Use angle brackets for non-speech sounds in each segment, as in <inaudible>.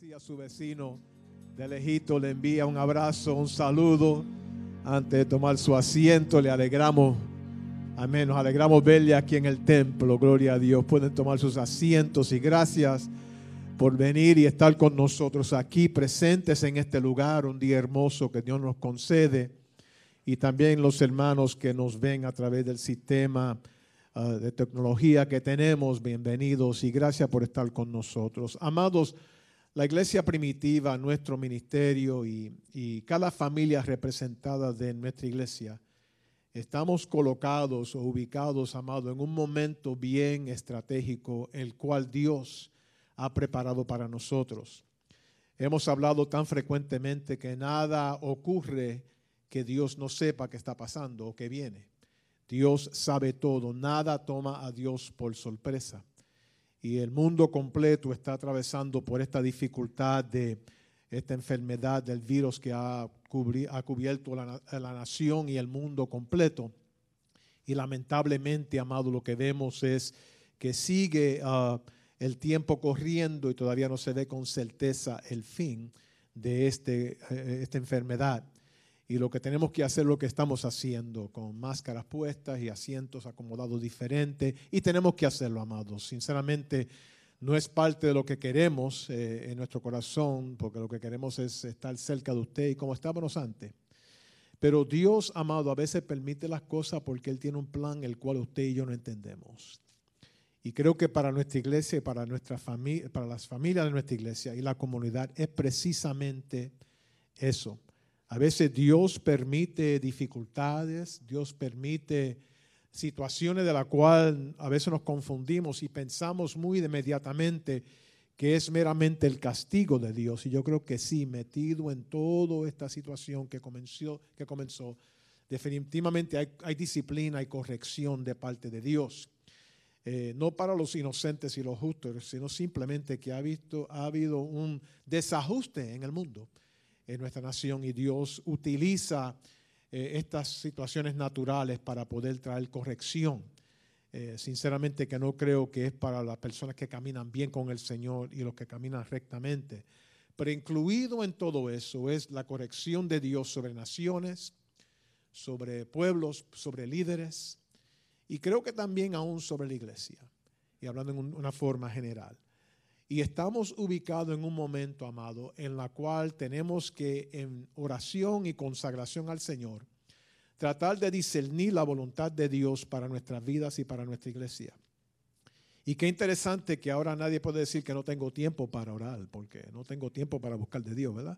Sí, a su vecino de lejito le envía un abrazo, un saludo. Antes de tomar su asiento, le alegramos. Amén. Nos alegramos verle aquí en el templo. Gloria a Dios. Pueden tomar sus asientos y gracias por venir y estar con nosotros aquí presentes en este lugar, un día hermoso que Dios nos concede. Y también los hermanos que nos ven a través del sistema uh, de tecnología que tenemos, bienvenidos y gracias por estar con nosotros. Amados, la iglesia primitiva, nuestro ministerio y, y, cada familia representada de nuestra iglesia, estamos colocados o ubicados, amado, en un momento bien estratégico, el cual Dios ha preparado para nosotros. Hemos hablado tan frecuentemente que nada ocurre que Dios no sepa que está pasando o que viene. Dios sabe todo, nada toma a Dios por sorpresa y el mundo completo está atravesando por esta dificultad de esta enfermedad del virus que ha, ha cubierto la, la, nación y el mundo completo. Y lamentablemente, amado, lo que vemos es que sigue uh, el tiempo corriendo y todavía no se ve con certeza el fin de este, uh, esta enfermedad. Y lo que tenemos que hacer lo que estamos haciendo, con máscaras puestas y asientos acomodados diferentes. Y tenemos que hacerlo, amados. Sinceramente, no es parte de lo que queremos eh, en nuestro corazón, porque lo que queremos es estar cerca de usted y como estábamos antes. Pero Dios, amado, a veces permite las cosas porque Él tiene un plan el cual usted y yo no entendemos. Y creo que para nuestra iglesia y para, nuestra familia, para las familias de nuestra iglesia y la comunidad es precisamente eso a veces Dios permite dificultades, Dios permite situaciones de las cuales a veces nos confundimos y pensamos muy inmediatamente que es meramente el castigo de Dios. Y yo creo que sí, metido en toda esta situación que comenzó, que comenzó definitivamente hay, disciplina, hay corrección de parte de Dios. Eh, no para los inocentes y los justos, sino simplemente que ha, visto, ha habido un desajuste en el mundo en nuestra nación y Dios utiliza eh, estas situaciones naturales para poder traer corrección. Eh, sinceramente que no creo que es para las personas que caminan bien con el Señor y los que caminan rectamente. Pero incluido en todo eso es la corrección de Dios sobre naciones, sobre pueblos, sobre líderes y creo que también aún sobre la iglesia, y hablando en una forma general. Y estamos ubicados en un momento, amado, en la cual tenemos que, en oración y consagración al Señor, tratar de discernir la voluntad de Dios para nuestras vidas y para nuestra iglesia. Y qué interesante que ahora nadie puede decir que no tengo tiempo para orar, porque no tengo tiempo para buscar de Dios, ¿verdad?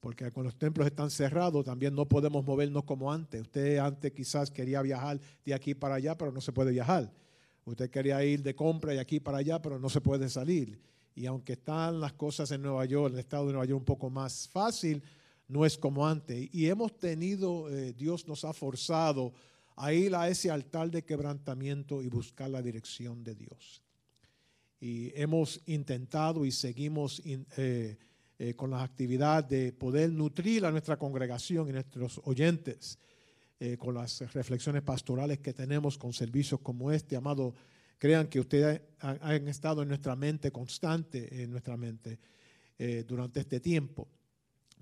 Porque cuando los templos están cerrados también no podemos movernos como antes. Usted antes quizás quería viajar de aquí para allá, pero no se puede viajar. Usted quería ir de compra de aquí para allá, pero no se puede salir. Y aunque están las cosas en Nueva York, el estado de Nueva York un poco más fácil, no es como antes. Y hemos tenido, eh, Dios nos ha forzado a ir a ese altar de quebrantamiento y buscar la dirección de Dios. Y hemos intentado y seguimos eh, eh, con las actividades de poder nutrir a nuestra congregación y nuestros oyentes con las reflexiones pastorales que tenemos con servicios como este, amado Crean que ustedes han, estado en nuestra mente constante, en nuestra mente, eh, durante este tiempo.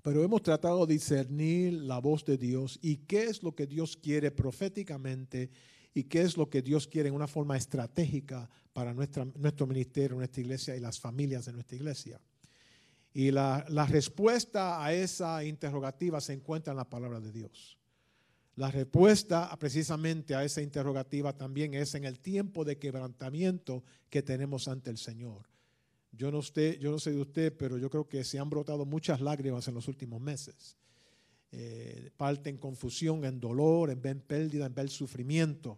Pero hemos tratado de discernir la voz de Dios y qué es lo que Dios quiere proféticamente y qué es lo que Dios quiere en una forma estratégica para nuestra, nuestro ministerio, nuestra iglesia y las familias de nuestra iglesia. Y la, la respuesta a esa interrogativa se encuentra en la palabra de Dios. La respuesta precisamente a esa interrogativa también es en el tiempo de quebrantamiento que tenemos ante el Señor. Yo no, yo no sé de usted, pero yo creo que se han brotado muchas lágrimas en los últimos meses. Eh, parte en confusión, en dolor, en ver pérdida, en ver sufrimiento,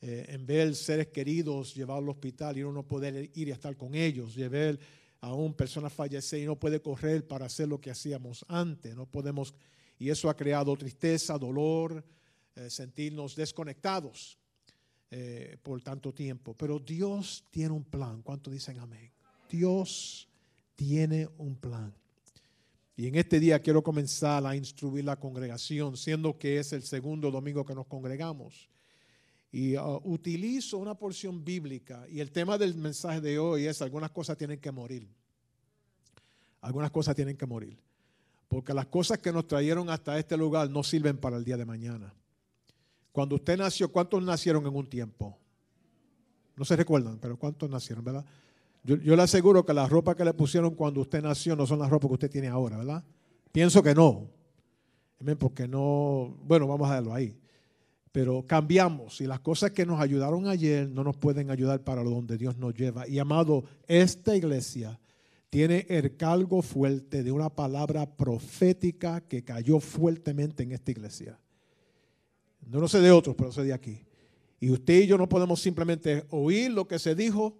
eh, en ver seres queridos llevados al hospital y uno no poder ir y estar con ellos, y ver a un persona fallecer y no puede correr para hacer lo que hacíamos antes. No podemos y eso ha creado tristeza, dolor, eh, sentirnos desconectados eh, por tanto tiempo. Pero Dios tiene un plan. ¿Cuánto dicen amén? Dios tiene un plan. Y en este día quiero comenzar a instruir la congregación, siendo que es el segundo domingo que nos congregamos. Y uh, utilizo una porción bíblica y el tema del mensaje de hoy es algunas cosas tienen que morir. Algunas cosas tienen que morir. Porque las cosas que nos trajeron hasta este lugar no sirven para el día de mañana. Cuando usted nació, ¿cuántos nacieron en un tiempo? No se recuerdan, pero ¿cuántos nacieron, verdad? Yo, le aseguro que las ropas que le pusieron cuando usted nació no son las ropas que usted tiene ahora, ¿verdad? Pienso que no. Porque no, bueno, vamos a verlo ahí. Pero cambiamos y las cosas que nos ayudaron ayer no nos pueden ayudar para donde Dios nos lleva. Y amado, esta iglesia tiene el cargo fuerte de una palabra profética que cayó fuertemente en esta iglesia. No sé de otros, pero sé de aquí. Y usted y yo no podemos simplemente oír lo que se dijo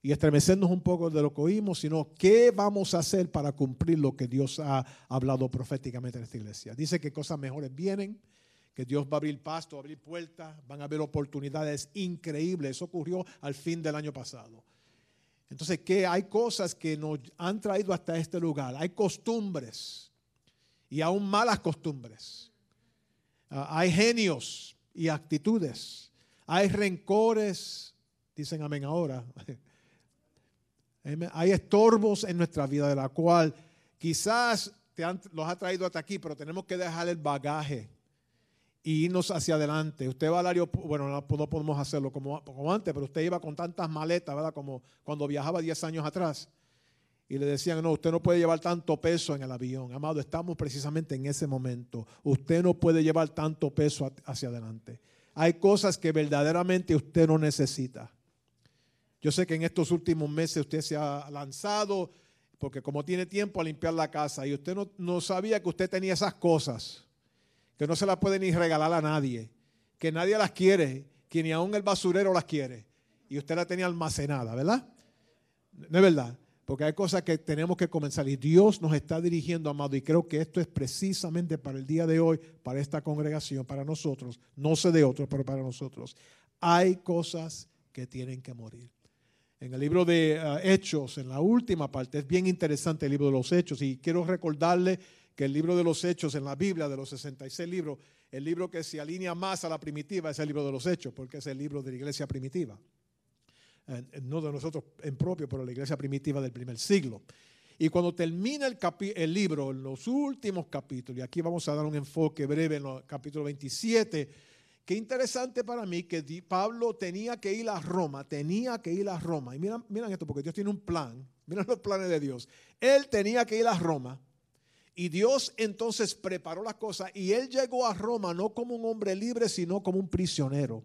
y estremecernos un poco de lo que oímos, sino qué vamos a hacer para cumplir lo que Dios ha hablado proféticamente en esta iglesia. Dice que cosas mejores vienen, que Dios va a abrir pasto, abrir puertas, van a haber oportunidades increíbles. Eso ocurrió al fin del año pasado. Entonces, que hay cosas que nos han traído hasta este lugar. Hay costumbres y aún malas costumbres. Ah, hay genios y actitudes. Hay rencores. Dicen amén ahora. <laughs> hay estorbos en nuestra vida de la cual quizás te los ha traído hasta aquí, pero tenemos que dejar el bagaje y irnos hacia adelante. Usted va al aeropuerto, bueno, no, podemos hacerlo como, como, antes, pero usted iba con tantas maletas, ¿verdad? Como cuando viajaba 10 años atrás. Y le decían, no, usted no puede llevar tanto peso en el avión. Amado, estamos precisamente en ese momento. Usted no puede llevar tanto peso hacia adelante. Hay cosas que verdaderamente usted no necesita. Yo sé que en estos últimos meses usted se ha lanzado, porque como tiene tiempo a limpiar la casa, y usted no, no sabía que usted tenía esas cosas que no se las puede ni regalar a nadie, que nadie las quiere, que ni aún el basurero las quiere. Y usted la tenía almacenada, ¿verdad? No es verdad, porque hay cosas que tenemos que comenzar y Dios nos está dirigiendo, amado, y creo que esto es precisamente para el día de hoy, para esta congregación, para nosotros, no sé de otros, pero para nosotros. Hay cosas que tienen que morir. En el libro de uh, Hechos, en la última parte, es bien interesante el libro de los Hechos y quiero recordarle que el libro de los Hechos en la Biblia, de los 66 libros, el libro que se alinea más a la primitiva es el libro de los Hechos, porque es el libro de la iglesia primitiva. No de nosotros en propio, pero la iglesia primitiva del primer siglo. Y cuando termina el, el, libro, en los últimos capítulos, y aquí vamos a dar un enfoque breve en el capítulo 27, qué interesante para mí que Pablo tenía que ir a Roma, tenía que ir a Roma. Y miren, miren esto, porque Dios tiene un plan, <laughs> miren los planes de Dios. Él tenía que ir a Roma y Dios entonces preparó las cosas y él llegó a Roma no como un hombre libre, sino como un prisionero.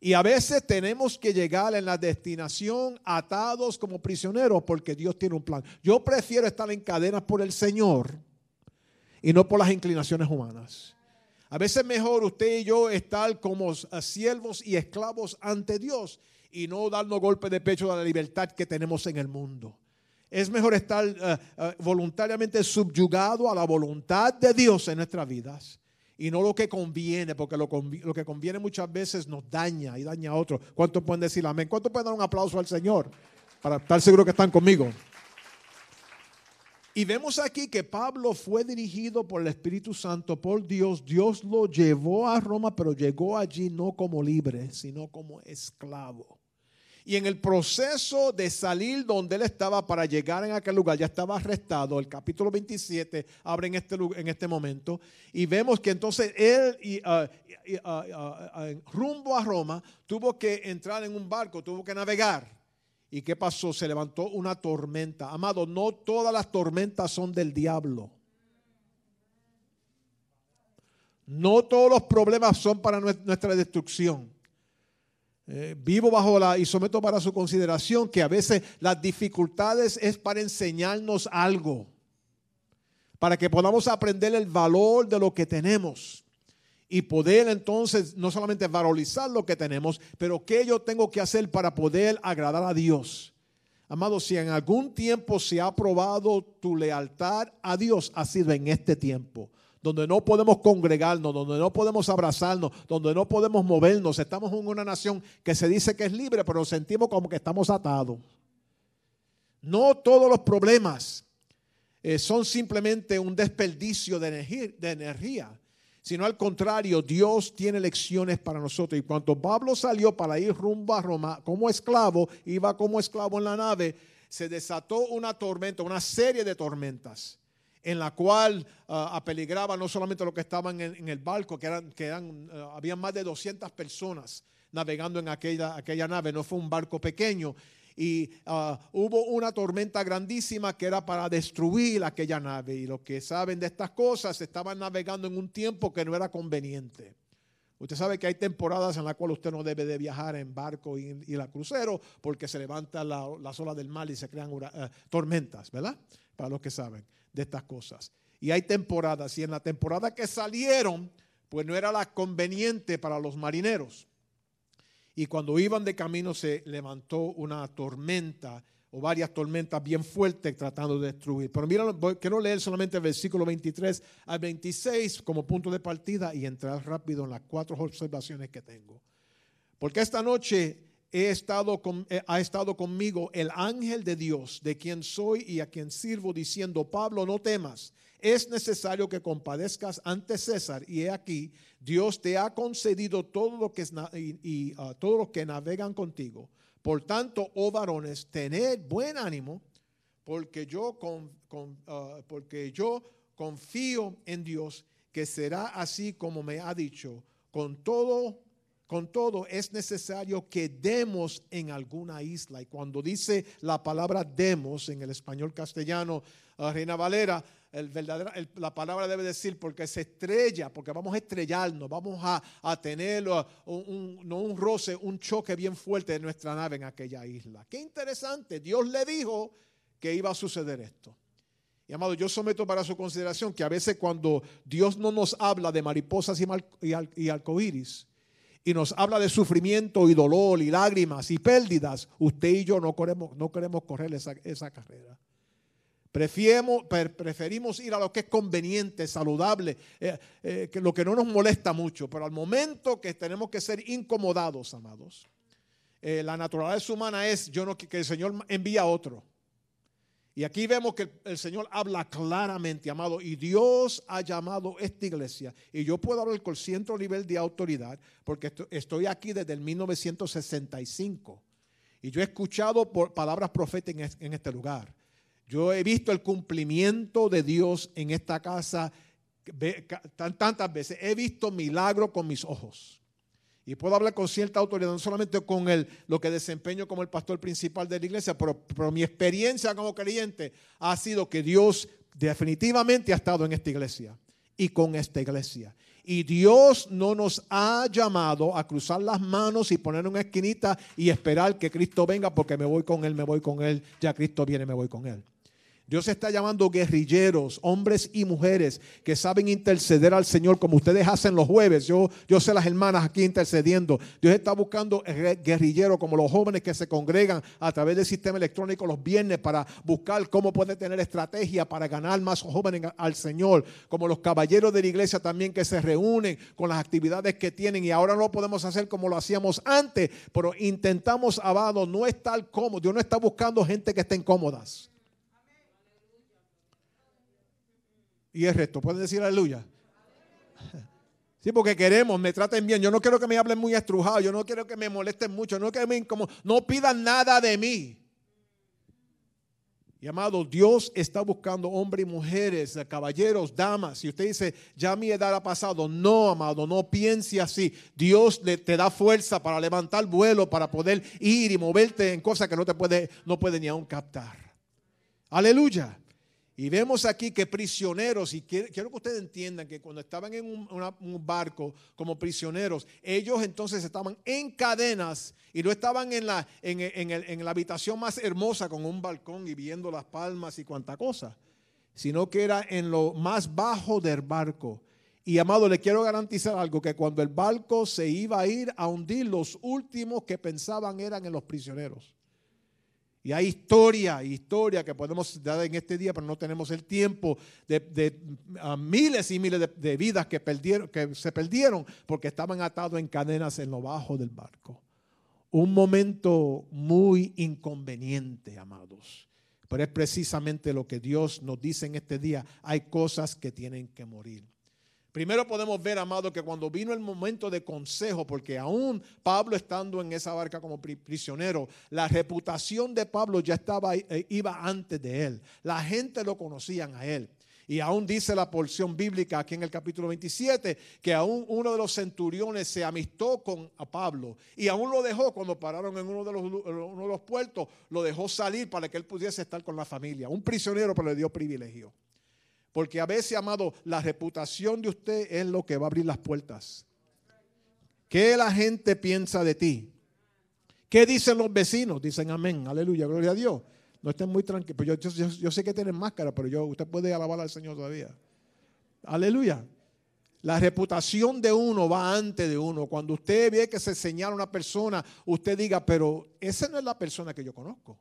Y a veces tenemos que llegar en la destinación atados como prisioneros porque Dios tiene un plan. Yo prefiero estar en cadenas por el Señor y no por las inclinaciones humanas. A veces mejor usted y yo estar como siervos y esclavos ante Dios y no darnos golpe de pecho a la libertad que tenemos en el mundo. Es mejor estar eh, eh, voluntariamente subyugado a la voluntad de Dios en nuestras vidas y no lo que conviene, porque lo, lo, que conviene muchas veces nos daña y daña a otros. ¿Cuántos pueden decir amén? ¿Cuántos pueden dar un aplauso al Señor para estar seguro que están conmigo? Y vemos aquí que Pablo fue dirigido por el Espíritu Santo, por Dios. Dios lo llevó a Roma, pero llegó allí no como libre, sino como esclavo. Y en el proceso de salir donde él estaba para llegar en aquel lugar, ya estaba arrestado. El capítulo 27 abre en este, en este momento. Y vemos que entonces él, y, ah, ah, rumbo a Roma, tuvo que entrar en un barco, tuvo que navegar. ¿Y qué pasó? Se levantó una tormenta. Amado, no todas las tormentas son del diablo. No todos los problemas son para nuestra destrucción. Eh, vivo bajo la y someto para su consideración que a veces las dificultades es para enseñarnos algo, para que podamos aprender el valor de lo que tenemos y poder entonces no solamente valorizar lo que tenemos, pero qué yo tengo que hacer para poder agradar a Dios. Amado, si en algún tiempo se ha probado tu lealtad a Dios, ha sido en este tiempo donde no podemos congregarnos, donde no podemos abrazarnos, donde no podemos movernos. Estamos en una nación que se dice que es libre, pero sentimos como que estamos atados. No todos los problemas eh, son simplemente un desperdicio de de energía, sino al contrario, Dios tiene lecciones para nosotros. Y cuando Pablo salió para ir rumbo a Roma como esclavo, iba como esclavo en la nave, se desató una tormenta, una serie de tormentas, en la cual uh, apeligraba no solamente los que estaban en, el barco, que eran, que eran uh, había más de 200 personas navegando en aquella, nave, no fue un barco pequeño, y uh, hubo una tormenta grandísima que era para destruir aquella nave. Y los que saben de estas cosas estaban navegando en un tiempo que no era conveniente. Usted sabe que hay temporadas en las cuales usted no debe de viajar en barco y, y la crucero porque se levanta la, las olas del mar y se crean uh, tormentas, ¿verdad? Para los que saben de estas cosas. Y hay temporadas y en la temporada que salieron, pues no era la conveniente para los marineros. Y cuando iban de camino se levantó una tormenta o varias tormentas bien fuertes tratando de destruir. Pero mira, quiero leer solamente el versículo 23 al 26 como punto de partida y entrar rápido en las cuatro observaciones que tengo. Porque esta noche eh, ha estado conmigo el ángel de Dios, de quien soy y a quien sirvo, diciendo, Pablo, no temas, es necesario que compadezcas ante César. Y he aquí, Dios te ha concedido todo lo que, y, ah, todos los que navegan contigo por tanto, oh varones, tened buen ánimo, porque yo, con, ah, porque yo confío en Dios, que será así como me ha dicho. Con todo, con todo es necesario que demos en alguna isla. Y cuando dice la palabra demos en el español castellano, uh, Reina Valera, la palabra debe decir porque se estrella, porque vamos a estrellarnos, vamos a, tener un, no un roce, un choque bien fuerte de nuestra nave en aquella isla. Qué interesante, Dios le dijo que iba a suceder esto. Y amado, yo someto para su consideración que a veces cuando Dios no nos habla de mariposas y, y, y arcoíris, y nos habla de sufrimiento y dolor y lágrimas y pérdidas, usted y yo no queremos, no queremos correr esa, esa carrera. Preferimos, ir a lo que es conveniente, saludable, eh, eh, que lo que no nos molesta mucho, pero al momento que tenemos que ser incomodados, amados, eh, la naturaleza humana es yo no que el Señor envía a otro. Y aquí vemos que el Señor habla claramente, amado, y Dios ha llamado esta iglesia. Y yo puedo hablar con cierto nivel de autoridad, porque estoy aquí desde el 1965. Y yo he escuchado por palabras proféticas en este lugar. Yo he visto el cumplimiento de Dios en esta casa tantas veces. He visto milagros con mis ojos. Y puedo hablar con cierta autoridad, no solamente con el, lo que desempeño como el pastor principal de la iglesia, pero, pero mi experiencia como creyente ha sido que Dios definitivamente ha estado en esta iglesia y con esta iglesia. Y Dios no nos ha llamado a cruzar las manos y poner una esquinita y esperar que Cristo venga porque me voy con Él, me voy con Él, ya Cristo viene, me voy con Él. Dios está llamando guerrilleros, hombres y mujeres que saben interceder al Señor como ustedes hacen los jueves. Yo, yo sé las hermanas aquí intercediendo. Dios está buscando guerrilleros como los jóvenes que se congregan a través del sistema electrónico los viernes para buscar cómo puede tener estrategia para ganar más jóvenes al Señor. Como los caballeros de la iglesia también que se reúnen con las actividades que tienen y ahora no podemos hacer como lo hacíamos antes, pero intentamos, amado, no estar cómodo. Dios no está buscando gente que estén cómodas. Y el resto. ¿Pueden decir aleluya? Sí, porque queremos, me traten bien. Yo no quiero que me hablen muy estrujado. Yo no quiero que me molesten mucho. No que me como, no pidan nada de mí. Y amado, Dios está buscando hombres y mujeres, caballeros, damas. Si usted dice, ya mi edad ha pasado, no, amado, no piense así. Dios te da fuerza para levantar vuelo, para poder ir y moverte en cosas que no te puede, no puede ni aún captar. Aleluya. Y vemos aquí que prisioneros, y quiero, que ustedes entiendan que cuando estaban en un, barco como prisioneros, ellos entonces estaban en cadenas y no estaban en la, en, la habitación más hermosa con un balcón y viendo las palmas y cuanta cosa, sino que era en lo más bajo del barco. Y amado, le quiero garantizar algo, que cuando el barco se iba a ir a hundir, los últimos que pensaban eran en los prisioneros. Y hay historia, historia que podemos dar en este día, pero no tenemos el tiempo de, miles y miles de, vidas que, perdieron, que se perdieron porque estaban atados en cadenas en lo bajo del barco. Un momento muy inconveniente, amados. Pero es precisamente lo que Dios nos dice en este día. Hay cosas que tienen que morir. Primero podemos ver, amado, que cuando vino el momento de consejo, porque aún Pablo estando en esa barca como prisionero, la reputación de Pablo ya estaba, eh, iba antes de él. La gente lo conocían a él. Y aún dice la porción bíblica aquí en el capítulo 27 que aún uno de los centuriones se amistó con a Pablo y aún lo dejó cuando pararon en uno de, los, uno de los puertos, lo dejó salir para que él pudiese estar con la familia. Un prisionero, pero le dio privilegio. Porque a veces, amado, la reputación de usted es lo que va a abrir las puertas. ¿Qué la gente piensa de ti? ¿Qué dicen los vecinos? Dicen amén, aleluya, gloria a Dios. No estén muy tranquilos. Yo, yo, sé que tienen máscara, pero yo, usted puede alabar al Señor todavía. Aleluya. La reputación de uno va antes de uno. Cuando usted ve que se señala una persona, usted diga, pero esa no es la persona que yo conozco.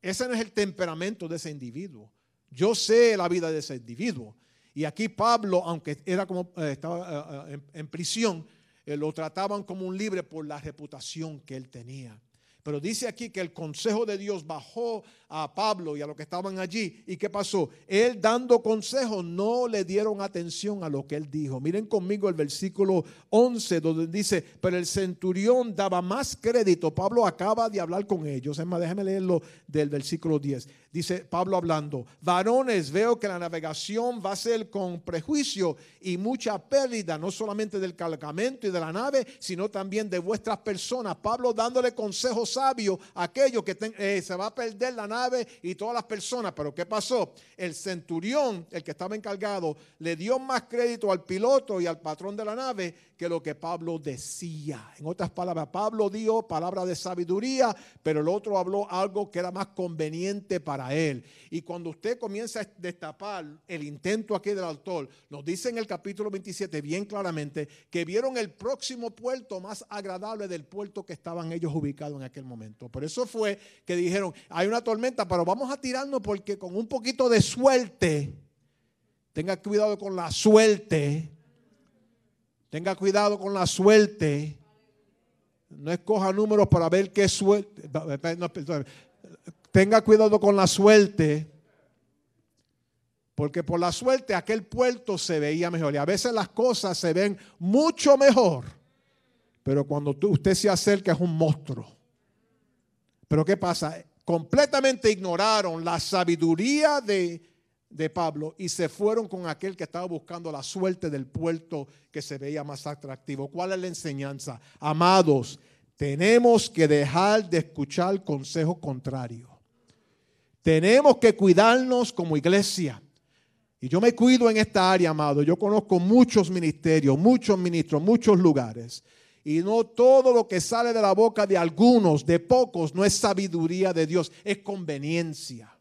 Ese no es el temperamento de ese individuo. Yo sé la vida de ese individuo. Y aquí Pablo, aunque era como, eh, estaba eh, eh, en, prisión, lo trataban como un libre por la reputación que él tenía. Pero dice aquí que el consejo de Dios bajó a Pablo y a los que estaban allí. ¿Y qué pasó? Él dando consejo no le dieron atención a lo que él dijo. Miren conmigo el versículo 11 donde dice, pero el centurión daba más crédito. Pablo acaba de hablar con ellos. Es más, déjeme leerlo del versículo 10. Dice Pablo hablando, varones, veo que la navegación va a ser con prejuicio y mucha pérdida, no solamente del cargamento y de la nave, sino también de vuestras personas. Pablo dándole consejos sabios a aquellos que eh, se va a perder la nave y todas las personas. Pero ¿qué pasó? El centurión, el que estaba encargado, le dio más crédito al piloto y al patrón de la nave que lo que Pablo decía. En otras palabras, Pablo dio palabra de sabiduría, pero el otro habló algo que era más conveniente para él. Y cuando usted comienza a destapar el intento aquí del autor, nos dice en el capítulo 27 bien claramente que vieron el próximo puerto más agradable del puerto que estaban ellos ubicados en aquel momento. Por eso fue que dijeron, hay una tormenta, pero vamos a tirarnos porque con un poquito de suerte, tenga cuidado con la suerte, Tenga cuidado con la suerte. No escoja números para ver qué suerte. Tenga cuidado con la suerte. Porque por la suerte aquel puerto se veía mejor. Y a veces las cosas se ven mucho mejor. Pero cuando usted se acerca es un monstruo. Pero ¿qué pasa? Completamente ignoraron la sabiduría de de Pablo y se fueron con aquel que estaba buscando la suerte del puerto que se veía más atractivo. ¿Cuál es la enseñanza? Amados, tenemos que dejar de escuchar consejos contrarios. Tenemos que cuidarnos como iglesia. Y yo me cuido en esta área, amado. Yo conozco muchos ministerios, muchos ministros, muchos lugares. Y no todo lo que sale de la boca de algunos, de pocos, no es sabiduría de Dios, es conveniencia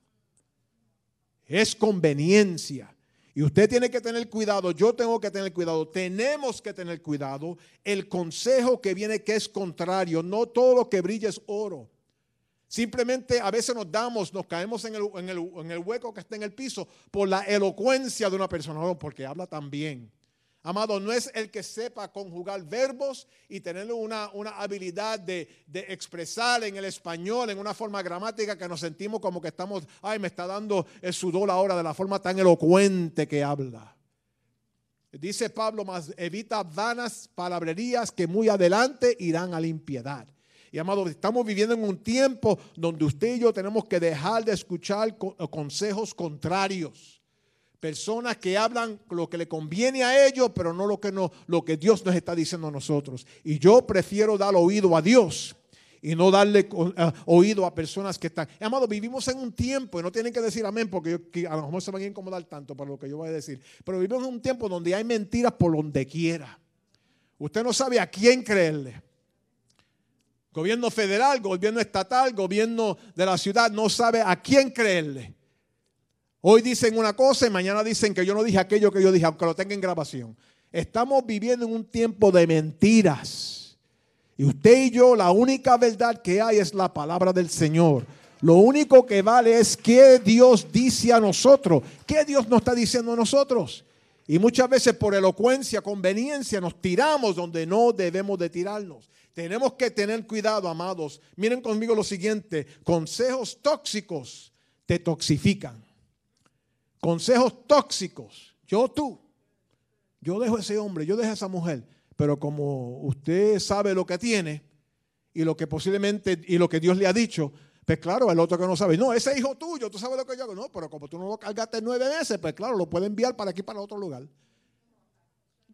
es conveniencia. Y usted tiene que tener cuidado, yo tengo que tener cuidado, tenemos que tener cuidado. El consejo que viene que es contrario, no todo lo que brilla es oro. Simplemente a veces nos damos, nos caemos en el, en el hueco que está en el piso por la elocuencia de una persona, no, porque habla tan bien. Amado, no es el que sepa conjugar verbos y tener una, una habilidad de, expresar en el español en una forma gramática que nos sentimos como que estamos, ay, me está dando el sudor ahora de la forma tan elocuente que habla. Dice Pablo, más evita vanas palabrerías que muy adelante irán a la impiedad. Y amado, estamos viviendo en un tiempo donde usted y yo tenemos que dejar de escuchar consejos contrarios. Personas que hablan lo que le conviene a ellos, pero no lo que, Dios nos está diciendo a nosotros. Y yo prefiero dar oído a Dios y no darle eh, oído a personas que están. Amado, vivimos en un tiempo, y no tienen que decir amén, porque a lo mejor se van a incomodar tanto para lo que yo voy a decir, pero vivimos en un tiempo donde hay mentiras por donde quiera. Usted no sabe a quién creerle. Gobierno federal, gobierno estatal, gobierno de la ciudad, no sabe a quién creerle. Hoy dicen una cosa y mañana dicen que yo no dije aquello que yo dije, aunque lo tenga en grabación. Estamos viviendo en un tiempo de mentiras. Y usted y yo, la única verdad que hay es la palabra del Señor. Lo único que vale es qué Dios dice a nosotros, qué Dios nos está diciendo a nosotros. Y muchas veces por elocuencia, conveniencia, nos tiramos donde no debemos de tirarnos. Tenemos que tener cuidado, amados. Miren conmigo lo siguiente, consejos tóxicos te toxifican consejos tóxicos, yo tú, Yo dejo a ese hombre, yo dejo a esa mujer, pero como usted sabe lo que tiene y lo que posiblemente y lo que Dios le ha dicho, pues claro, el otro que no sabe, no, ese hijo tuyo, tú sabes lo que yo hago. No, pero como tú no lo cargaste nueve veces, pues claro, lo puede enviar para aquí, para otro lugar.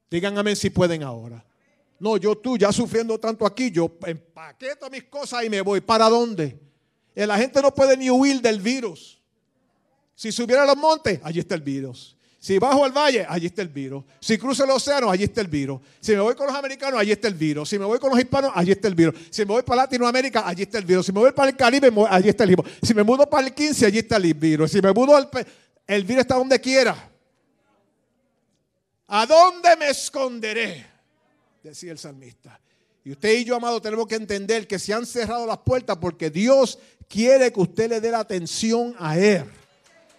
Digan amén si pueden ahora. No, yo tú ya sufriendo tanto aquí, yo empaqueto mis cosas y me voy. ¿Para dónde? Eh, la gente no puede ni huir del virus. Si subiera a los montes, allí está el virus. Si bajo al valle, allí está el virus. Si cruzo el océano, allí está el virus. Si me voy con los americanos, allí está el virus. Si me voy con los hispanos, allí está el virus. Si me voy para Latinoamérica, allí está el virus. Si me voy para el Caribe, allí está el virus. Si me mudo para el 15, allí está el virus. Si me mudo al... El virus está donde quiera. ¿A dónde me esconderé? Decía el salmista. Y usted y yo, amado, tenemos que entender que se han cerrado las puertas porque Dios quiere que usted le dé la atención a Él.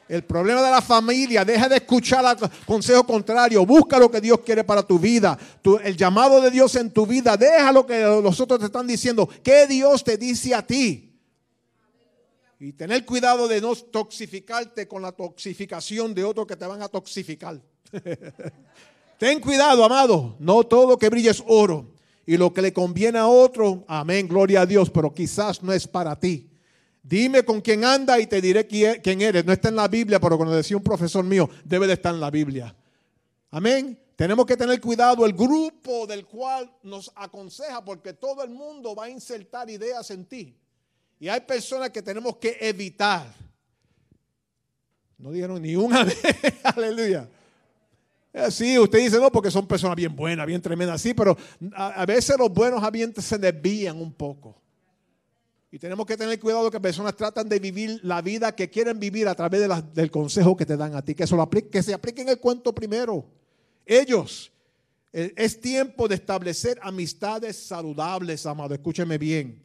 El problema de la familia, deja de escuchar consejo contrario, busca lo que Dios quiere para tu vida, el llamado de Dios en tu vida, deja lo que los otros te están diciendo, ¿qué Dios te dice a ti? Y tener cuidado de no toxificarte con la toxificación de otros que te van a toxificar. <laughs> Ten cuidado, amado, no todo que brille es oro. Y lo que le conviene a otro, amén, gloria a Dios, pero quizás no es para ti. Dime con quién anda y te diré quién eres. No está en la Biblia, pero como decía un profesor mío, debe de estar en la Biblia. Amén. Tenemos que tener cuidado el grupo del cual nos aconseja, porque todo el mundo va a insertar ideas en ti. Y hay personas que tenemos que evitar. No dijeron ni un amén. <laughs> Aleluya. Eh, sí, usted dice no, porque son personas bien buenas, bien tremendas, sí, pero a, a veces los buenos ambientes se desvían un poco. Y tenemos que tener cuidado que personas tratan de vivir la vida que quieren vivir a través del consejo que te dan a ti. Que, eso lo aplique, que se apliquen el cuento primero. Ellos. Eh, es tiempo de establecer amistades saludables, amado. Escúcheme bien.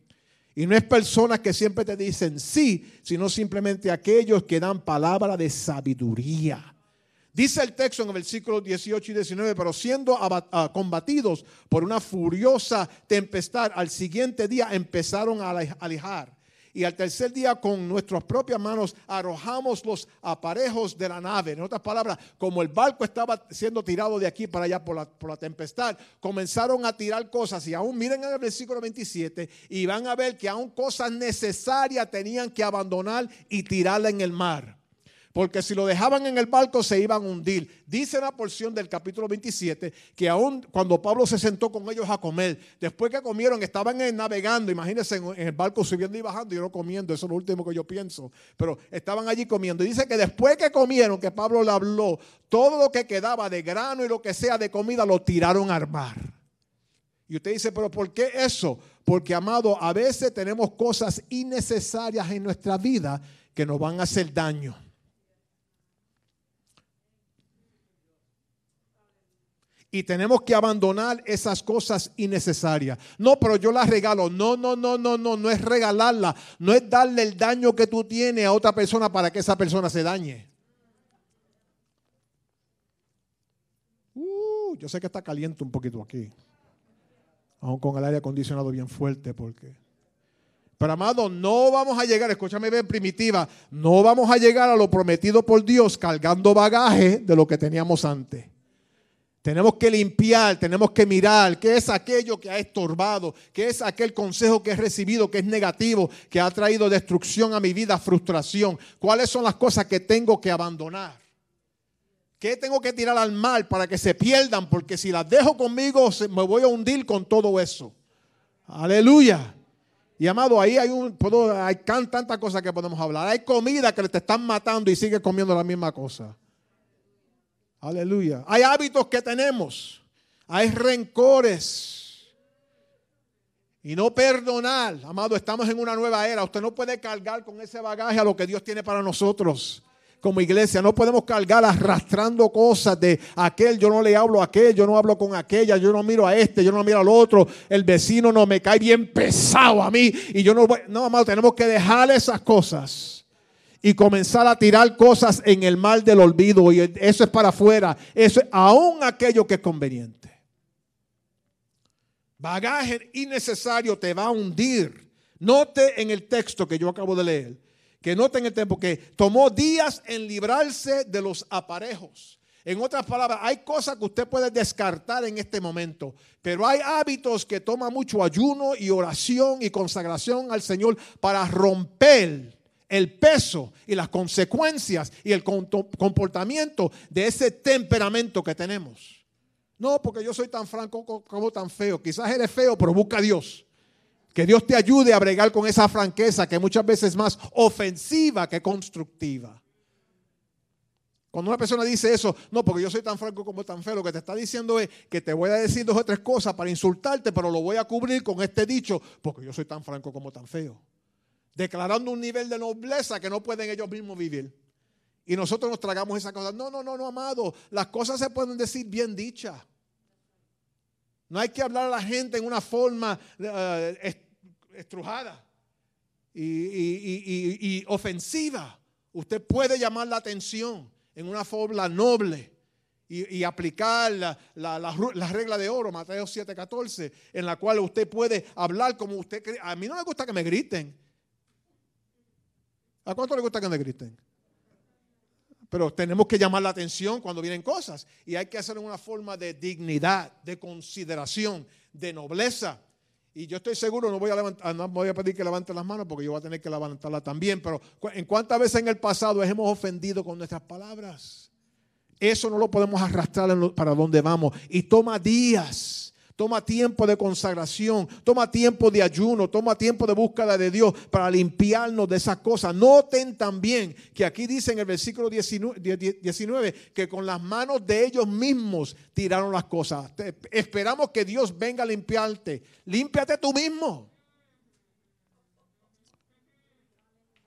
Y no es personas que siempre te dicen sí, sino simplemente aquellos que dan palabra de sabiduría. Dice el texto en el versículo 18 y 19, pero siendo ah, combatidos por una furiosa tempestad, al siguiente día empezaron a alejar. Y al tercer día con nuestras propias manos arrojamos los aparejos de la nave. En otras palabras, como el barco estaba siendo tirado de aquí para allá por la, por la tempestad, comenzaron a tirar cosas. Y aún miren en el versículo 27 y van a ver que aún cosas necesarias tenían que abandonar y tirarla en el mar porque si lo dejaban en el barco se iban a hundir. Dice la porción del capítulo 27 que aún cuando Pablo se sentó con ellos a comer, después que comieron, estaban navegando, imagínense en el barco subiendo y bajando y no comiendo, eso es lo último que yo pienso, pero estaban allí comiendo. Y dice que después que comieron, que Pablo le habló, todo lo que quedaba de grano y lo que sea de comida lo tiraron al mar. Y usted dice, pero ¿por qué eso? Porque, amado, a veces tenemos cosas innecesarias en nuestra vida que nos van a hacer daño. Y tenemos que abandonar esas cosas innecesarias. No, pero yo las regalo. No, no, no, no, no, no es regalarla. No es darle el daño que tú tienes a otra persona para que esa persona se dañe. Uh, yo sé que está caliente un poquito aquí. Aún con el aire acondicionado bien fuerte porque... Pero amado, no vamos a llegar, escúchame bien primitiva, no vamos a llegar a lo prometido por Dios cargando bagaje de lo que teníamos antes. Tenemos que limpiar, tenemos que mirar qué es aquello que ha estorbado, qué es aquel consejo que he recibido que es negativo, que ha traído destrucción a mi vida, frustración. ¿Cuáles son las cosas que tengo que abandonar? ¿Qué tengo que tirar al mal para que se pierdan? Porque si las dejo conmigo me voy a hundir con todo eso. Aleluya. Y amado, ahí hay un, hay tantas cosas que podemos hablar. Hay comida que te están matando y sigue comiendo la misma cosa. Aleluya. Hay hábitos que tenemos. Hay rencores. Y no perdonar. Amado, estamos en una nueva era. Usted no puede cargar con ese bagaje a lo que Dios tiene para nosotros como iglesia. No podemos cargar arrastrando cosas de aquel, yo no le hablo a aquel, yo no hablo con aquella, yo no miro a este, yo no miro al otro, el vecino no me cae bien pesado a mí y yo no voy. No, amado, tenemos que dejar esas cosas y comenzar a tirar cosas en el mal del olvido. Y eso es para afuera. Eso es aún aquello que es conveniente. Bagaje innecesario te va a hundir. Note en el texto que yo acabo de leer, que note en el tiempo que tomó días en librarse de los aparejos. En otras palabras, hay cosas que usted puede descartar en este momento, pero hay hábitos que toman mucho ayuno y oración y consagración al Señor para romper el peso y las consecuencias y el comportamiento de ese temperamento que tenemos. No, porque yo soy tan franco como tan feo. Quizás eres feo, pero busca a Dios. Que Dios te ayude a bregar con esa franqueza que muchas veces es más ofensiva que constructiva. Cuando una persona dice eso, no, porque yo soy tan franco como tan feo, lo que te está diciendo es que te voy a decir dos o tres cosas para insultarte, pero lo voy a cubrir con este dicho, porque yo soy tan franco como tan feo. Declarando un nivel de nobleza que no pueden ellos mismos vivir. Y nosotros nos tragamos esa cosa. No, no, no, no, amado. Las cosas se pueden decir bien dichas. No hay que hablar a la gente en una forma eh, estrujada y ofensiva. Usted puede llamar la atención en una forma noble y, aplicar la, la, regla de oro, Mateo 7:14, en la cual usted puede hablar como usted cree. A mí no me gusta que me griten. ¿A cuánto le gusta que me griten? Pero tenemos que llamar la atención cuando vienen cosas y hay que hacerlo en una forma de dignidad, de consideración, de nobleza. Y yo estoy seguro, no voy a, levantar, no voy a pedir que levanten las manos porque yo voy a tener que levantarlas también, pero ¿en cuántas veces en el pasado hemos ofendido con nuestras palabras? Eso no lo podemos arrastrar para donde vamos. Y toma días Toma tiempo de consagración, toma tiempo de ayuno, toma tiempo de búsqueda de Dios para limpiarnos de esas cosas. Noten también que aquí dice en el versículo 19, que con las manos de ellos mismos tiraron las cosas. Esperamos que Dios venga a limpiarte. Límpiate tú mismo.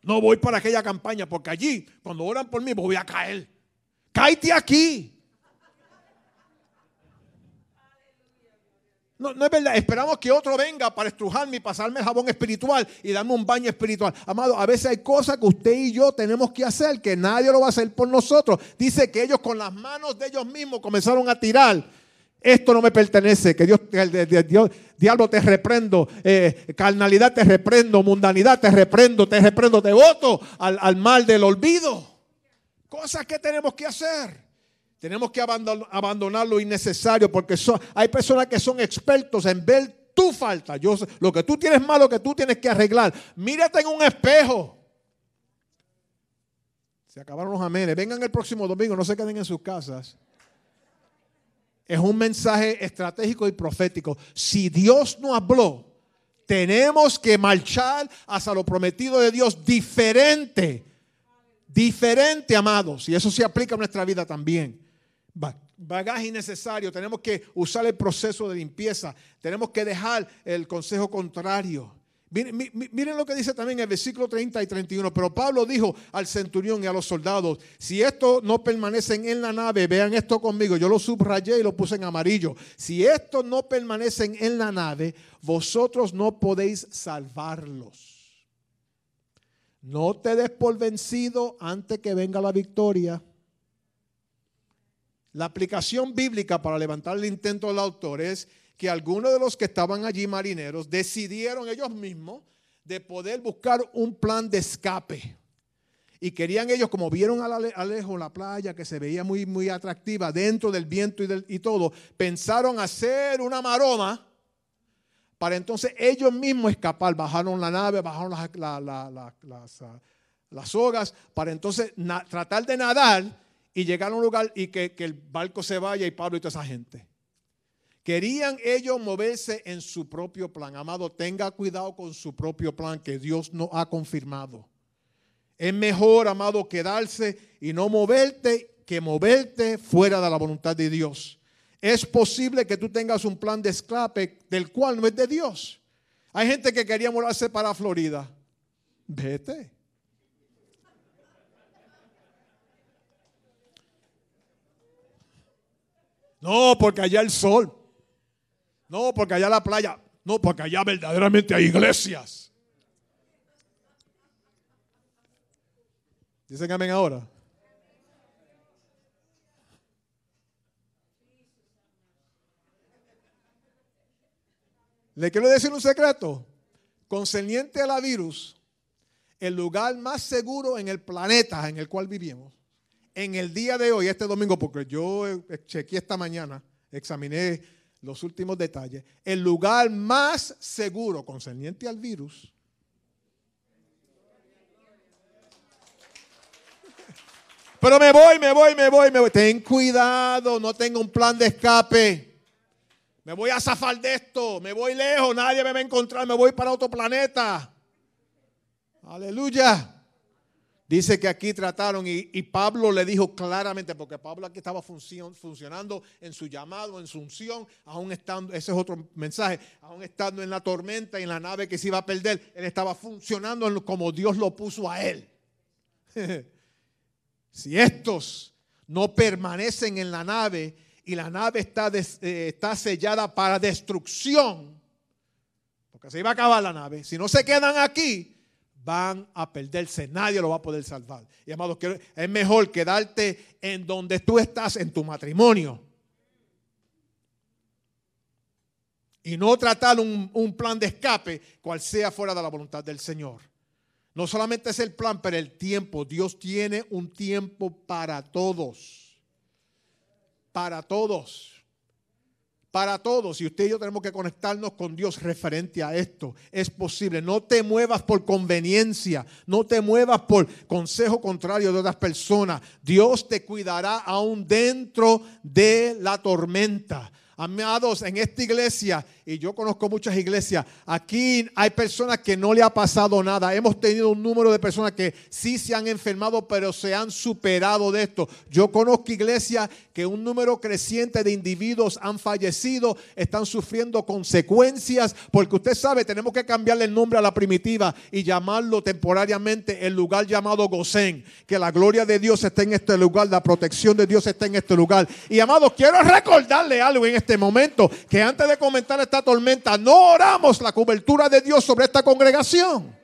No voy para aquella campaña porque allí, cuando oran por mí, voy a caer. Cáete aquí. No, no es verdad. Esperamos que otro venga para estrujarme y pasarme el jabón espiritual y darme un baño espiritual. Amado, a veces hay cosas que usted y yo tenemos que hacer que nadie lo va a hacer por nosotros. Dice que ellos con las manos de ellos mismos comenzaron a tirar. Esto no me pertenece. Que Dios, Dios diablo te reprendo, eh, carnalidad te reprendo, mundanidad te reprendo, te reprendo, te voto al, al mal del olvido. Cosas que tenemos que hacer. Tenemos que abandonar lo innecesario porque hay personas que son expertos en ver tu falta. Yo, lo que tú tienes malo que tú tienes que arreglar. Mírate en un espejo. Se acabaron los amenes. Vengan el próximo domingo, no se queden en sus casas. Es un mensaje estratégico y profético. Si Dios no habló, tenemos que marchar hacia lo prometido de Dios diferente. Diferente, amados. Y eso se aplica a nuestra vida también bagaje innecesario, tenemos que usar el proceso de limpieza, tenemos que dejar el consejo contrario. Miren, lo que dice también el versículo 30 y 31. Pero Pablo dijo al centurión y a los soldados: Si estos no permanecen en la nave, vean esto conmigo. Yo lo subrayé y lo puse en amarillo. Si estos no permanecen en la nave, vosotros no podéis salvarlos. No te des por vencido antes que venga la victoria. La aplicación bíblica para levantar el intento del autor es que algunos de los que estaban allí marineros decidieron ellos mismos de poder buscar un plan de escape. Y querían ellos, como vieron a lejos la playa que se veía muy, muy atractiva dentro del viento y, y todo, pensaron hacer una maroma para entonces ellos mismos escapar. Bajaron la nave, bajaron las, las, sogas para entonces tratar de nadar y llegar a un lugar y que, el barco se vaya y Pablo y toda esa gente. Querían ellos moverse en su propio plan. Amado, tenga cuidado con su propio plan que Dios no ha confirmado. Es mejor, amado, quedarse y no moverte que moverte fuera de la voluntad de Dios. Es posible que tú tengas un plan de escape del cual no es de Dios. Hay gente que quería mudarse para Florida. Vete. No, porque allá el sol. No, porque allá la playa. No, porque allá verdaderamente hay iglesias. Dicen amén ahora. Le quiero decir un secreto. Concerniente a la virus, el lugar más seguro en el planeta en el cual vivimos en el día de hoy, este domingo, porque yo eh, chequeé esta mañana, examiné los últimos detalles, el lugar más seguro concerniente al virus <laughs> Pero me voy, me voy, me voy, me voy. Ten cuidado, no tengo un plan de escape. Me voy a zafar de esto, me voy lejos, nadie me va a encontrar, me voy para otro planeta. Aleluya. Dice que aquí trataron y, Pablo le dijo claramente, porque Pablo aquí estaba funcionando en su llamado, en su unción, aún estando, ese es otro mensaje, aún estando en la tormenta y en la nave que se iba a perder, él estaba funcionando como Dios lo puso a él. <laughs> si estos no permanecen en la nave y la nave está, eh, está sellada para destrucción, porque se iba a acabar la nave, si no se quedan aquí, van a perderse. Nadie lo va a poder salvar. Y amados, es mejor quedarte en donde tú estás en tu matrimonio. Y no tratar un, plan de escape cual sea fuera de la voluntad del Señor. No solamente es el plan, pero el tiempo. Dios tiene un tiempo para todos. Para todos para todos. Y usted y yo tenemos que conectarnos con Dios referente a esto. Es posible. No te muevas por conveniencia. No te muevas por consejo contrario de otras personas. Dios te cuidará aún dentro de la tormenta. Amados, en esta iglesia, y yo conozco muchas iglesias, aquí hay personas que no le ha pasado nada. Hemos tenido un número de personas que sí se han enfermado, pero se han superado de esto. Yo conozco iglesias que un número creciente de individuos han fallecido, están sufriendo consecuencias, porque usted sabe, tenemos que cambiarle el nombre a la primitiva y llamarlo temporariamente el lugar llamado Gosén. Que la gloria de Dios esté en este lugar, la protección de Dios esté en este lugar. Y amados, quiero recordarle algo en este este momento que antes de comentar esta tormenta no oramos la cobertura de Dios sobre esta congregación.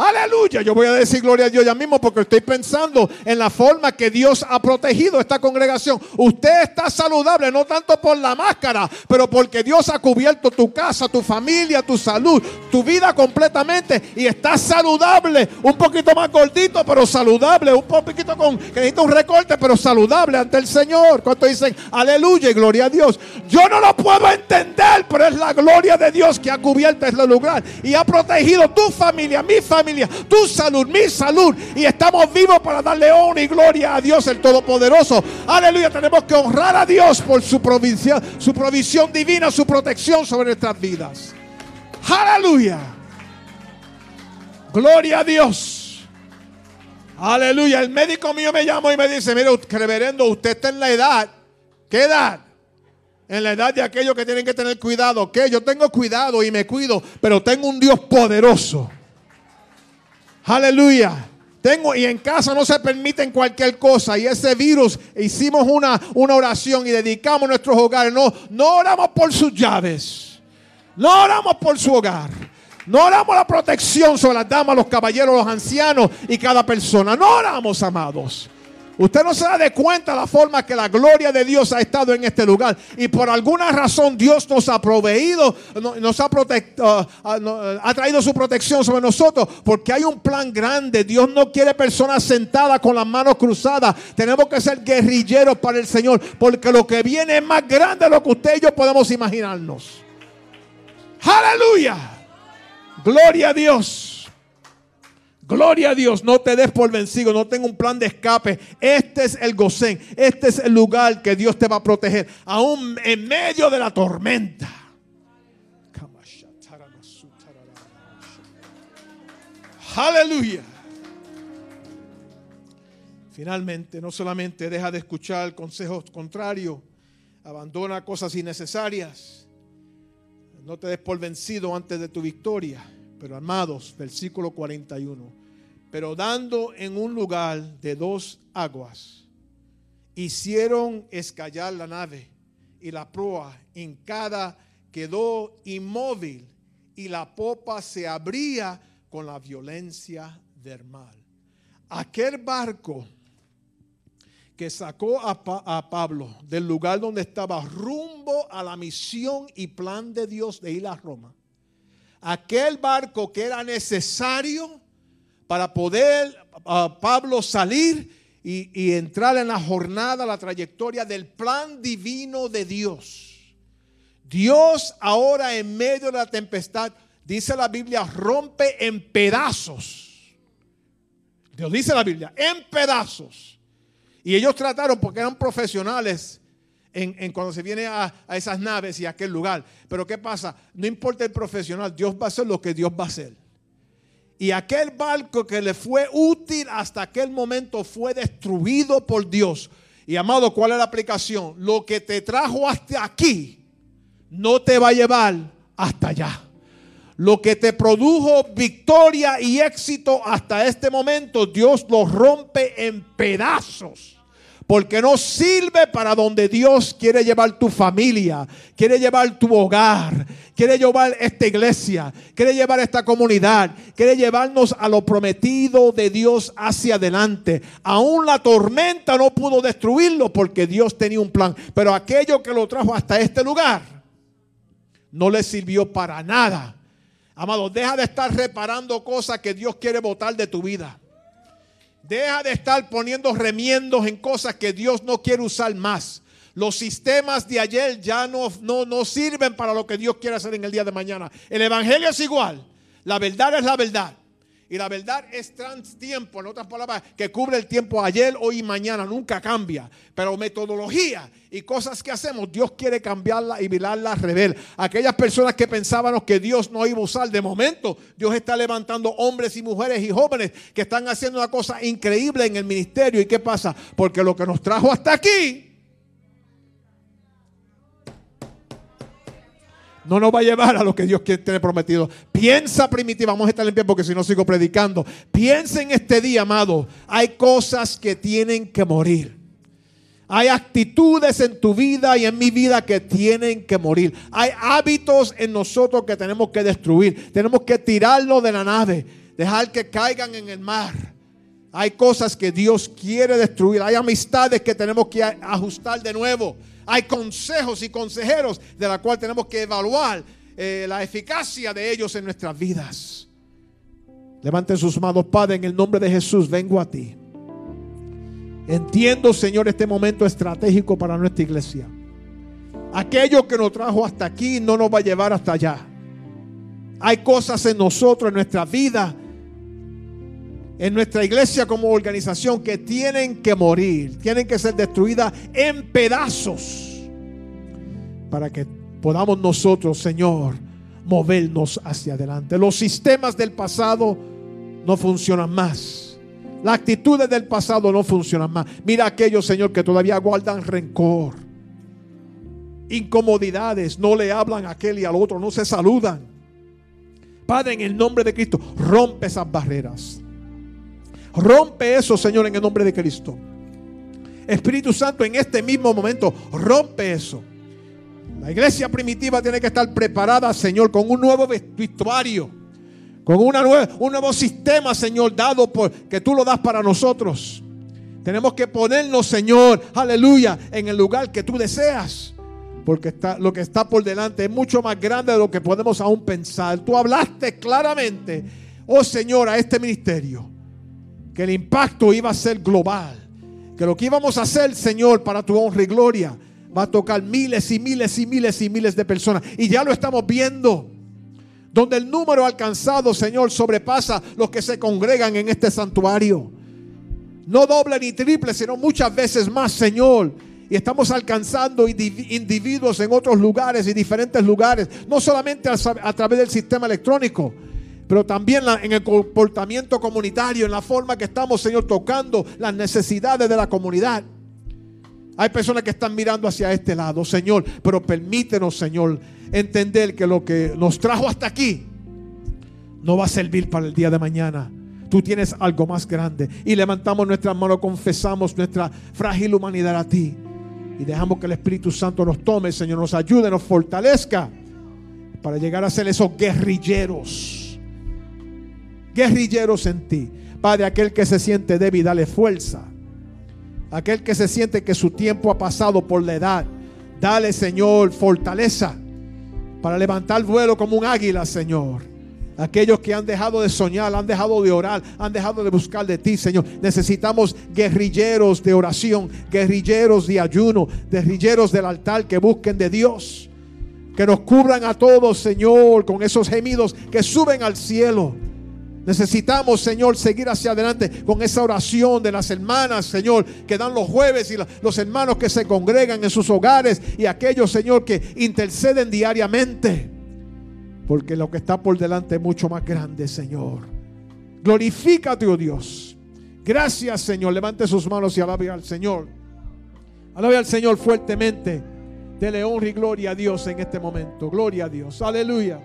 Aleluya, yo voy a decir gloria a Dios ya mismo porque estoy pensando en la forma que Dios ha protegido esta congregación. Usted está saludable no tanto por la máscara, pero porque Dios ha cubierto tu casa, tu familia, tu salud, tu vida completamente y está saludable, un poquito más gordito, pero saludable, un poquito con que necesita un recorte, pero saludable ante el Señor. ¿Cuánto dicen aleluya y gloria a Dios? Yo no lo puedo entender, pero es la gloria de Dios que ha cubierto este lugar y ha protegido tu familia, mi familia tu salud, mi salud. Y estamos vivos para darle honra y gloria a Dios el Todopoderoso. Aleluya, tenemos que honrar a Dios por su provisión, su provisión divina, su protección sobre nuestras vidas. Aleluya. Gloria a Dios. Aleluya. El médico mío me llamó y me dice, mire, reverendo, usted está en la edad. ¿Qué edad? En la edad de aquellos que tienen que tener cuidado. Que yo tengo cuidado y me cuido, pero tengo un Dios poderoso Aleluya. Tengo, y en casa no se permiten cualquier cosa. Y ese virus, hicimos una, una oración y dedicamos nuestros hogares. No, no oramos por sus llaves. No oramos por su hogar. No oramos la protección sobre las damas, los caballeros, los ancianos y cada persona. No oramos, amados. Usted no se da de cuenta la forma que la gloria de Dios ha estado en este lugar. Y por alguna razón Dios nos ha proveído, nos ha, uh, uh, ha traído su protección sobre nosotros. Porque hay un plan grande. Dios no quiere personas sentadas con las manos cruzadas. Tenemos que ser guerrilleros para el Señor. Porque lo que viene es más grande de lo que usted y yo podemos imaginarnos. Aleluya. Gloria a Dios. Gloria a Dios, no te des por vencido, no tengo un plan de escape. Este es el Gosén, este es el lugar que Dios te va a proteger, aún en medio de la tormenta. Aleluya. Finalmente, no solamente deja de escuchar consejos contrarios, abandona cosas innecesarias. No te des por vencido antes de tu victoria. Pero amados, versículo 41 pero dando en un lugar de dos aguas, hicieron escallar la nave y la proa en cada quedó inmóvil y la popa se abría con la violencia del mar. Aquel barco que sacó a, a, Pablo del lugar donde estaba rumbo a la misión y plan de Dios de ir a Roma, aquel barco que era necesario para poder Pablo salir y, y entrar en la jornada, la trayectoria del plan divino de Dios. Dios ahora en medio de la tempestad, dice la Biblia, rompe en pedazos. Dios dice la Biblia, en pedazos. Y ellos trataron, porque eran profesionales, en, cuando se viene a, a, esas naves y a aquel lugar. Pero ¿qué pasa? No importa el profesional, Dios va a hacer lo que Dios va a hacer. Y aquel barco que le fue útil hasta aquel momento fue destruido por Dios. Y amado, ¿cuál es la aplicación? Lo que te trajo hasta aquí no te va a llevar hasta allá. Lo que te produjo victoria y éxito hasta este momento, Dios lo rompe en pedazos porque no sirve para donde Dios quiere llevar tu familia, quiere llevar tu hogar, quiere llevar esta iglesia, quiere llevar esta comunidad, quiere llevarnos a lo prometido de Dios hacia adelante. Aún la tormenta no pudo destruirlo porque Dios tenía un plan, pero aquello que lo trajo hasta este lugar no le sirvió para nada. Amado, deja de estar reparando cosas que Dios quiere botar de tu vida. Deja de estar poniendo remiendos en cosas que Dios no quiere usar más. Los sistemas de ayer ya no, no, no sirven para lo que Dios quiere hacer en el día de mañana. El Evangelio es igual. La verdad es la verdad. Y la verdad es transtiempo, en otras palabras, que cubre el tiempo ayer, hoy y mañana, nunca cambia. Pero metodología y cosas que hacemos, Dios quiere cambiarla y virarla al revés. Aquellas personas que pensábamos que Dios no iba a usar, de momento, Dios está levantando hombres y mujeres y jóvenes que están haciendo una cosa increíble en el ministerio. ¿Y qué pasa? Porque lo que nos trajo hasta aquí no nos va a llevar a lo que Dios tener prometido. Piensa primitiva, vamos a estar en pie porque si no sigo predicando. Piensa en este día, amado. Hay cosas que tienen que morir. Hay actitudes en tu vida y en mi vida que tienen que morir. Hay hábitos en nosotros que tenemos que destruir. Tenemos que tirarlo de la nave, dejar que caigan en el mar. Hay cosas que Dios quiere destruir. Hay amistades que tenemos que ajustar de nuevo. Hay consejos y consejeros de la cual tenemos que evaluar eh, la eficacia de ellos en nuestras vidas. Levanten sus manos, Padre, en el nombre de Jesús, vengo a ti. Entiendo, Señor, este momento estratégico para nuestra iglesia. Aquello que nos trajo hasta aquí no nos va a llevar hasta allá. Hay cosas en nosotros, en nuestra vida, en nuestra iglesia como organización que tienen que morir, tienen que ser destruidas en pedazos para que podamos nosotros, Señor, movernos hacia adelante. Los sistemas del pasado no funcionan más. Las actitudes del pasado no funcionan más. Mira aquellos, Señor, que todavía guardan rencor, incomodidades, no le hablan a aquel y al otro, no se saludan. Padre, en el nombre de Cristo, rompe esas barreras. Rompe eso, Señor, en el nombre de Cristo. Espíritu Santo, en este mismo momento, rompe eso. La iglesia primitiva tiene que estar preparada, Señor, con un nuevo vestuario, con una un nuevo sistema, Señor, dado por que tú lo das para nosotros. Tenemos que ponernos, Señor, aleluya, en el lugar que tú deseas. Porque está, lo que está por delante es mucho más grande de lo que podemos aún pensar. Tú hablaste claramente, oh Señor, a este ministerio que el impacto iba a ser global, que lo que íbamos a hacer, Señor, para tu honra y gloria, va a tocar miles y miles y miles y miles de personas. Y ya lo estamos viendo. Donde el número alcanzado, Señor, sobrepasa los que se congregan en este santuario. No doble ni triple, sino muchas veces más, Señor. Y estamos alcanzando individuos en otros lugares y diferentes lugares. No solamente a través del sistema electrónico, pero también en el comportamiento comunitario, en la forma que estamos, Señor, tocando las necesidades de la comunidad. Hay personas que están mirando hacia este lado, Señor, pero permítenos, Señor, entender que lo que nos trajo hasta aquí no va a servir para el día de mañana. Tú tienes algo más grande. Y levantamos nuestras manos, confesamos nuestra frágil humanidad a ti. Y dejamos que el Espíritu Santo nos tome, Señor, nos ayude, nos fortalezca para llegar a ser esos guerrilleros guerrilleros en ti. Padre, aquel que se siente débil, dale fuerza. Aquel que se siente que su tiempo ha pasado por la edad, dale, Señor, fortaleza para levantar vuelo como un águila, Señor. Aquellos que han dejado de soñar, han dejado de orar, han dejado de buscar de ti, Señor. Necesitamos guerrilleros de oración, guerrilleros de ayuno, guerrilleros del altar que busquen de Dios. Que nos cubran a todos, Señor, con esos gemidos que suben al cielo. Necesitamos, Señor, seguir hacia adelante con esa oración de las hermanas, Señor, que dan los jueves y los hermanos que se congregan en sus hogares y aquellos, Señor, que interceden diariamente. Porque lo que está por delante es mucho más grande, Señor. Glorifícate, oh Dios. Gracias, Señor. Levante sus manos y alabe al Señor. Alabe al Señor fuertemente. Dele honra y gloria a Dios en este momento. Gloria a Dios. Aleluya.